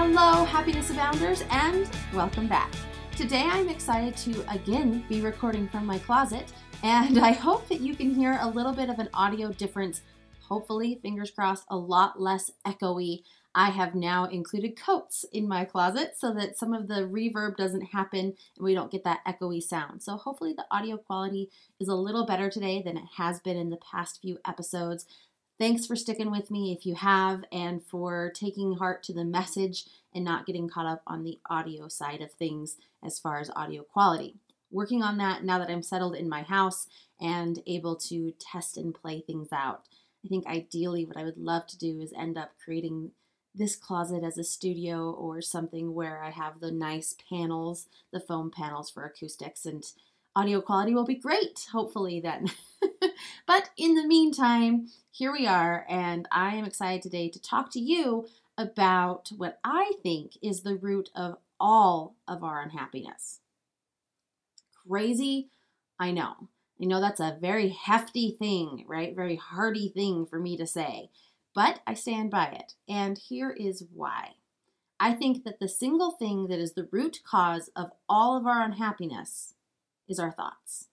Hello, Happiness Abounders, and welcome back. Today I'm excited to again be recording from my closet, and I hope that you can hear a little bit of an audio difference. Hopefully, fingers crossed, a lot less echoey. I have now included coats in my closet so that some of the reverb doesn't happen and we don't get that echoey sound. So, hopefully, the audio quality is a little better today than it has been in the past few episodes. Thanks for sticking with me if you have, and for taking heart to the message and not getting caught up on the audio side of things as far as audio quality. Working on that now that I'm settled in my house and able to test and play things out. I think ideally, what I would love to do is end up creating this closet as a studio or something where I have the nice panels, the foam panels for acoustics, and audio quality will be great, hopefully, then. but in the meantime, here we are, and I am excited today to talk to you about what I think is the root of all of our unhappiness. Crazy? I know. I know that's a very hefty thing, right? Very hearty thing for me to say, but I stand by it. And here is why. I think that the single thing that is the root cause of all of our unhappiness is our thoughts.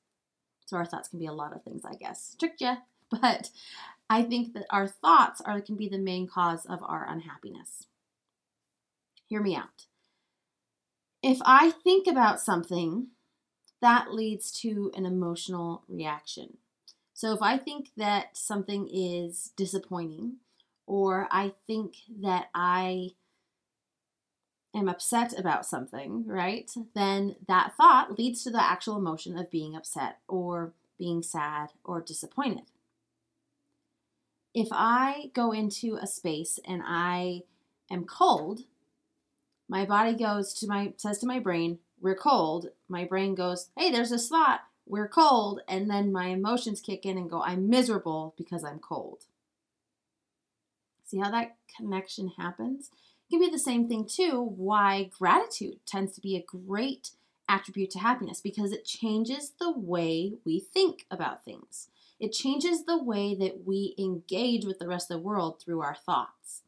So our thoughts can be a lot of things, I guess. Tricked you, but I think that our thoughts are can be the main cause of our unhappiness. Hear me out. If I think about something, that leads to an emotional reaction. So if I think that something is disappointing, or I think that I am upset about something, right? Then that thought leads to the actual emotion of being upset or being sad or disappointed. If I go into a space and I am cold, my body goes to my says to my brain, "We're cold." My brain goes, "Hey, there's a spot. We're cold." And then my emotions kick in and go, "I'm miserable because I'm cold." See how that connection happens? It can be the same thing too why gratitude tends to be a great attribute to happiness because it changes the way we think about things. It changes the way that we engage with the rest of the world through our thoughts.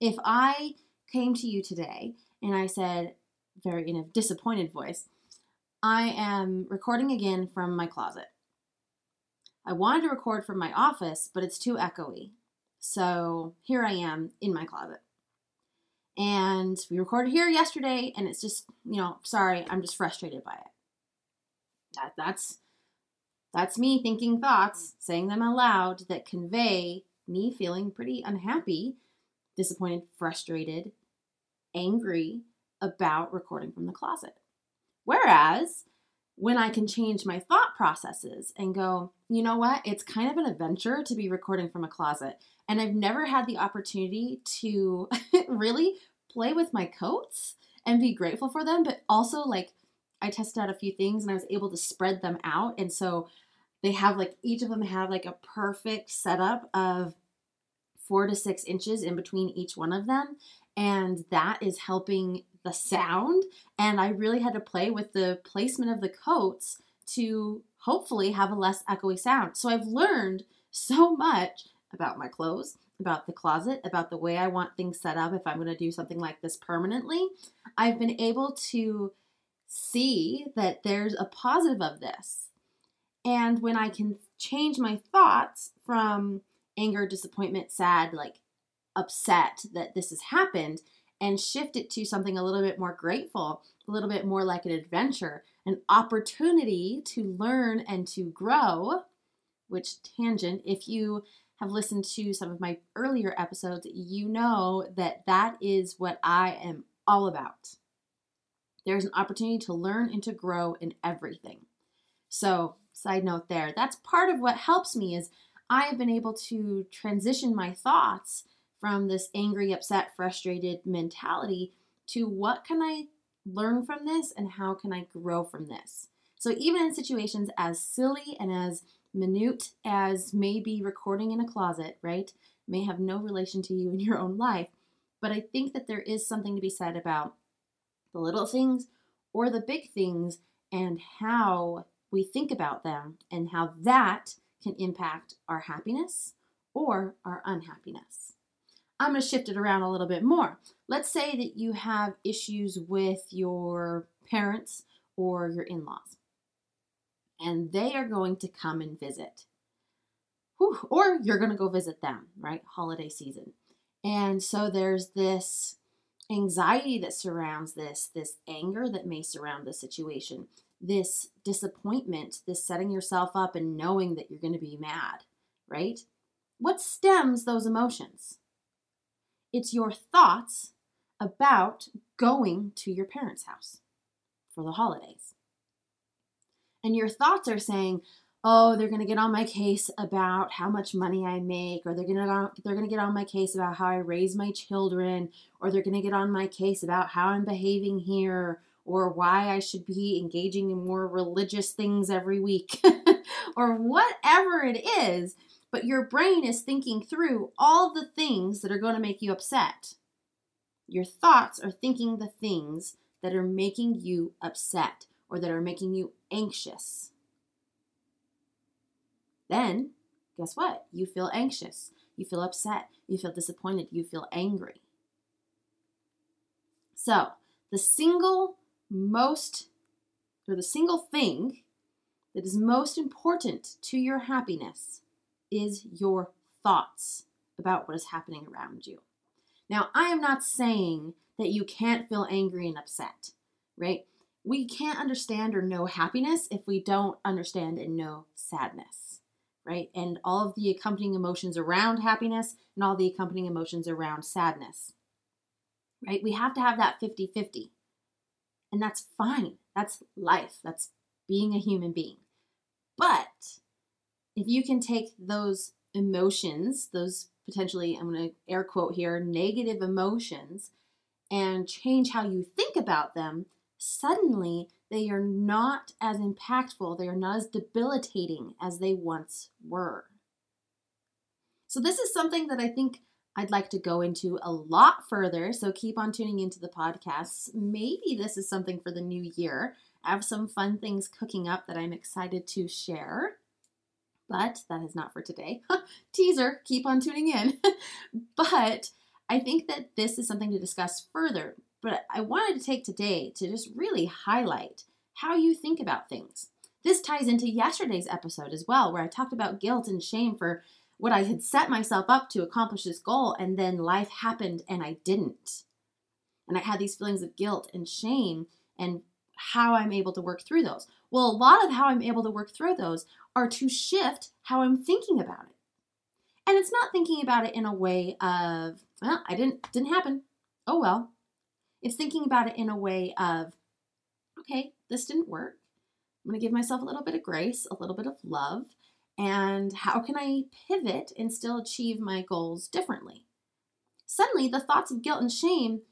If I came to you today and I said, very in a disappointed voice, I am recording again from my closet. I wanted to record from my office, but it's too echoey. So here I am in my closet. And we recorded here yesterday, and it's just, you know, sorry, I'm just frustrated by it. That, that's that's me thinking thoughts, saying them aloud that convey me feeling pretty unhappy, disappointed, frustrated, angry about recording from the closet. Whereas when I can change my thought processes and go, you know what, it's kind of an adventure to be recording from a closet. And I've never had the opportunity to really play with my coats and be grateful for them, but also like I tested out a few things and I was able to spread them out. And so they have like each of them have like a perfect setup of four to six inches in between each one of them. And that is helping the sound. And I really had to play with the placement of the coats to hopefully have a less echoey sound. So I've learned so much about my clothes, about the closet, about the way I want things set up if I'm going to do something like this permanently. I've been able to see that there's a positive of this. And when I can change my thoughts from anger, disappointment, sad, like upset that this has happened, and shift it to something a little bit more grateful, a little bit more like an adventure, an opportunity to learn and to grow. Which tangent, if you have listened to some of my earlier episodes, you know that that is what I am all about. There's an opportunity to learn and to grow in everything. So, side note there, that's part of what helps me is I have been able to transition my thoughts from this angry, upset, frustrated mentality to what can I learn from this and how can I grow from this? So, even in situations as silly and as minute as maybe recording in a closet, right, may have no relation to you in your own life, but I think that there is something to be said about the little things or the big things and how we think about them and how that can impact our happiness or our unhappiness. I'm going to shift it around a little bit more. Let's say that you have issues with your parents or your in laws, and they are going to come and visit. Whew, or you're going to go visit them, right? Holiday season. And so there's this anxiety that surrounds this, this anger that may surround the situation, this disappointment, this setting yourself up and knowing that you're going to be mad, right? What stems those emotions? It's your thoughts about going to your parents' house for the holidays. And your thoughts are saying, oh, they're going to get on my case about how much money I make, or they're going to they're going to get on my case about how I raise my children, or they're going to get on my case about how I'm behaving here, or why I should be engaging in more religious things every week, or whatever it is. But your brain is thinking through all the things that are going to make you upset. Your thoughts are thinking the things that are making you upset or that are making you anxious. Then, guess what? You feel anxious. You feel upset. You feel disappointed. You feel angry. So, the single most, or the single thing that is most important to your happiness is your thoughts about what is happening around you. Now, I am not saying that you can't feel angry and upset, right? We can't understand or know happiness if we don't understand and know sadness, right? And all of the accompanying emotions around happiness and all the accompanying emotions around sadness, right? We have to have that 50 50. And that's fine. That's life. That's being a human being. But if you can take those emotions, those potentially, I'm going to air quote here, negative emotions, and change how you think about them, suddenly they are not as impactful, they are not as debilitating as they once were. So, this is something that I think I'd like to go into a lot further, so keep on tuning into the podcasts. Maybe this is something for the new year. I have some fun things cooking up that I'm excited to share. But that is not for today. Teaser, keep on tuning in. but I think that this is something to discuss further. But I wanted to take today to just really highlight how you think about things. This ties into yesterday's episode as well, where I talked about guilt and shame for what I had set myself up to accomplish this goal, and then life happened and I didn't. And I had these feelings of guilt and shame and how I'm able to work through those. Well, a lot of how I'm able to work through those are to shift how I'm thinking about it. And it's not thinking about it in a way of, well, I didn't didn't happen. Oh well. It's thinking about it in a way of, okay, this didn't work. I'm going to give myself a little bit of grace, a little bit of love, and how can I pivot and still achieve my goals differently? Suddenly, the thoughts of guilt and shame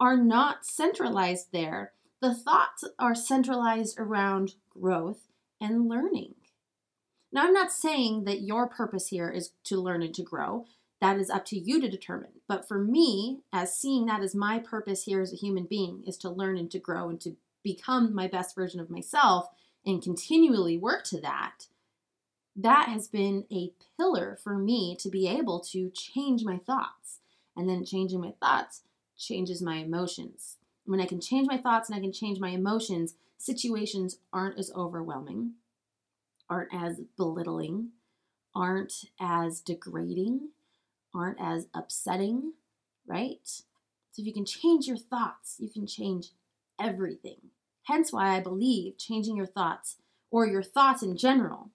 are not centralized there. The thoughts are centralized around growth and learning. Now, I'm not saying that your purpose here is to learn and to grow. That is up to you to determine. But for me, as seeing that as my purpose here as a human being, is to learn and to grow and to become my best version of myself and continually work to that that has been a pillar for me to be able to change my thoughts. And then changing my thoughts changes my emotions. When I can change my thoughts and I can change my emotions, situations aren't as overwhelming, aren't as belittling, aren't as degrading, aren't as upsetting, right? So if you can change your thoughts, you can change everything. Hence why I believe changing your thoughts or your thoughts in general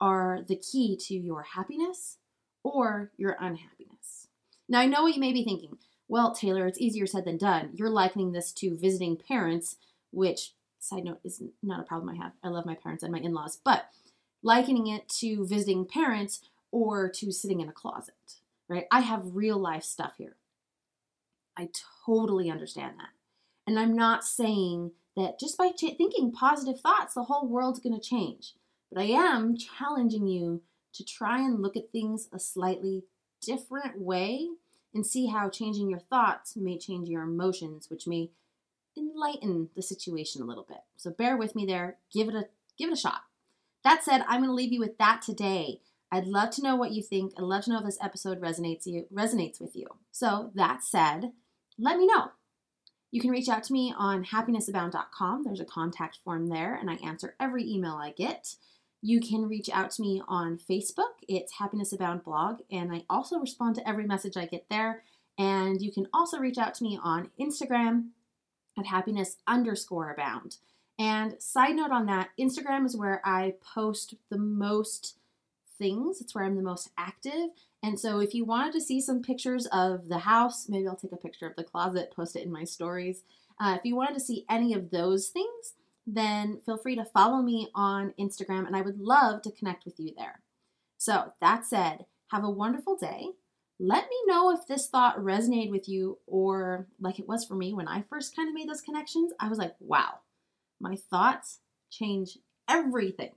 are the key to your happiness or your unhappiness. Now, I know what you may be thinking. Well, Taylor, it's easier said than done. You're likening this to visiting parents, which, side note, is not a problem I have. I love my parents and my in laws, but likening it to visiting parents or to sitting in a closet, right? I have real life stuff here. I totally understand that. And I'm not saying that just by ch- thinking positive thoughts, the whole world's going to change. But I am challenging you to try and look at things a slightly different way and see how changing your thoughts may change your emotions, which may enlighten the situation a little bit. So bear with me there. Give it a give it a shot. That said, I'm going to leave you with that today. I'd love to know what you think. I'd love to know if this episode resonates you resonates with you. So that said, let me know. You can reach out to me on happinessabound.com. There's a contact form there, and I answer every email I get. You can reach out to me on Facebook. It's Happiness Abound blog, and I also respond to every message I get there. And you can also reach out to me on Instagram at happiness underscore abound. And side note on that, Instagram is where I post the most things. It's where I'm the most active. And so if you wanted to see some pictures of the house, maybe I'll take a picture of the closet, post it in my stories. Uh, if you wanted to see any of those things, then feel free to follow me on Instagram and I would love to connect with you there. So, that said, have a wonderful day. Let me know if this thought resonated with you or like it was for me when I first kind of made those connections. I was like, wow, my thoughts change everything.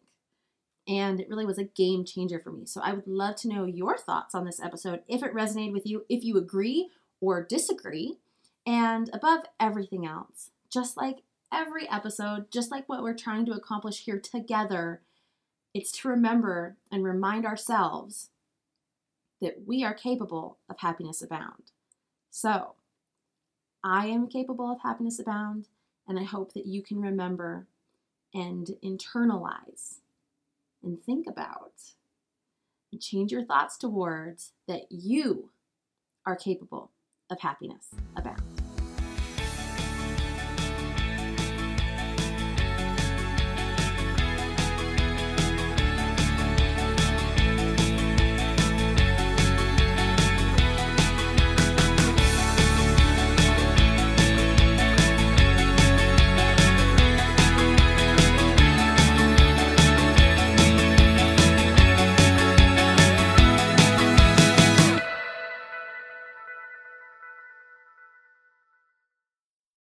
And it really was a game changer for me. So I would love to know your thoughts on this episode, if it resonated with you, if you agree or disagree. And above everything else, just like every episode, just like what we're trying to accomplish here together, it's to remember and remind ourselves that we are capable of happiness abound. So, I am capable of happiness abound, and I hope that you can remember and internalize and think about and change your thoughts towards that you are capable of happiness abound.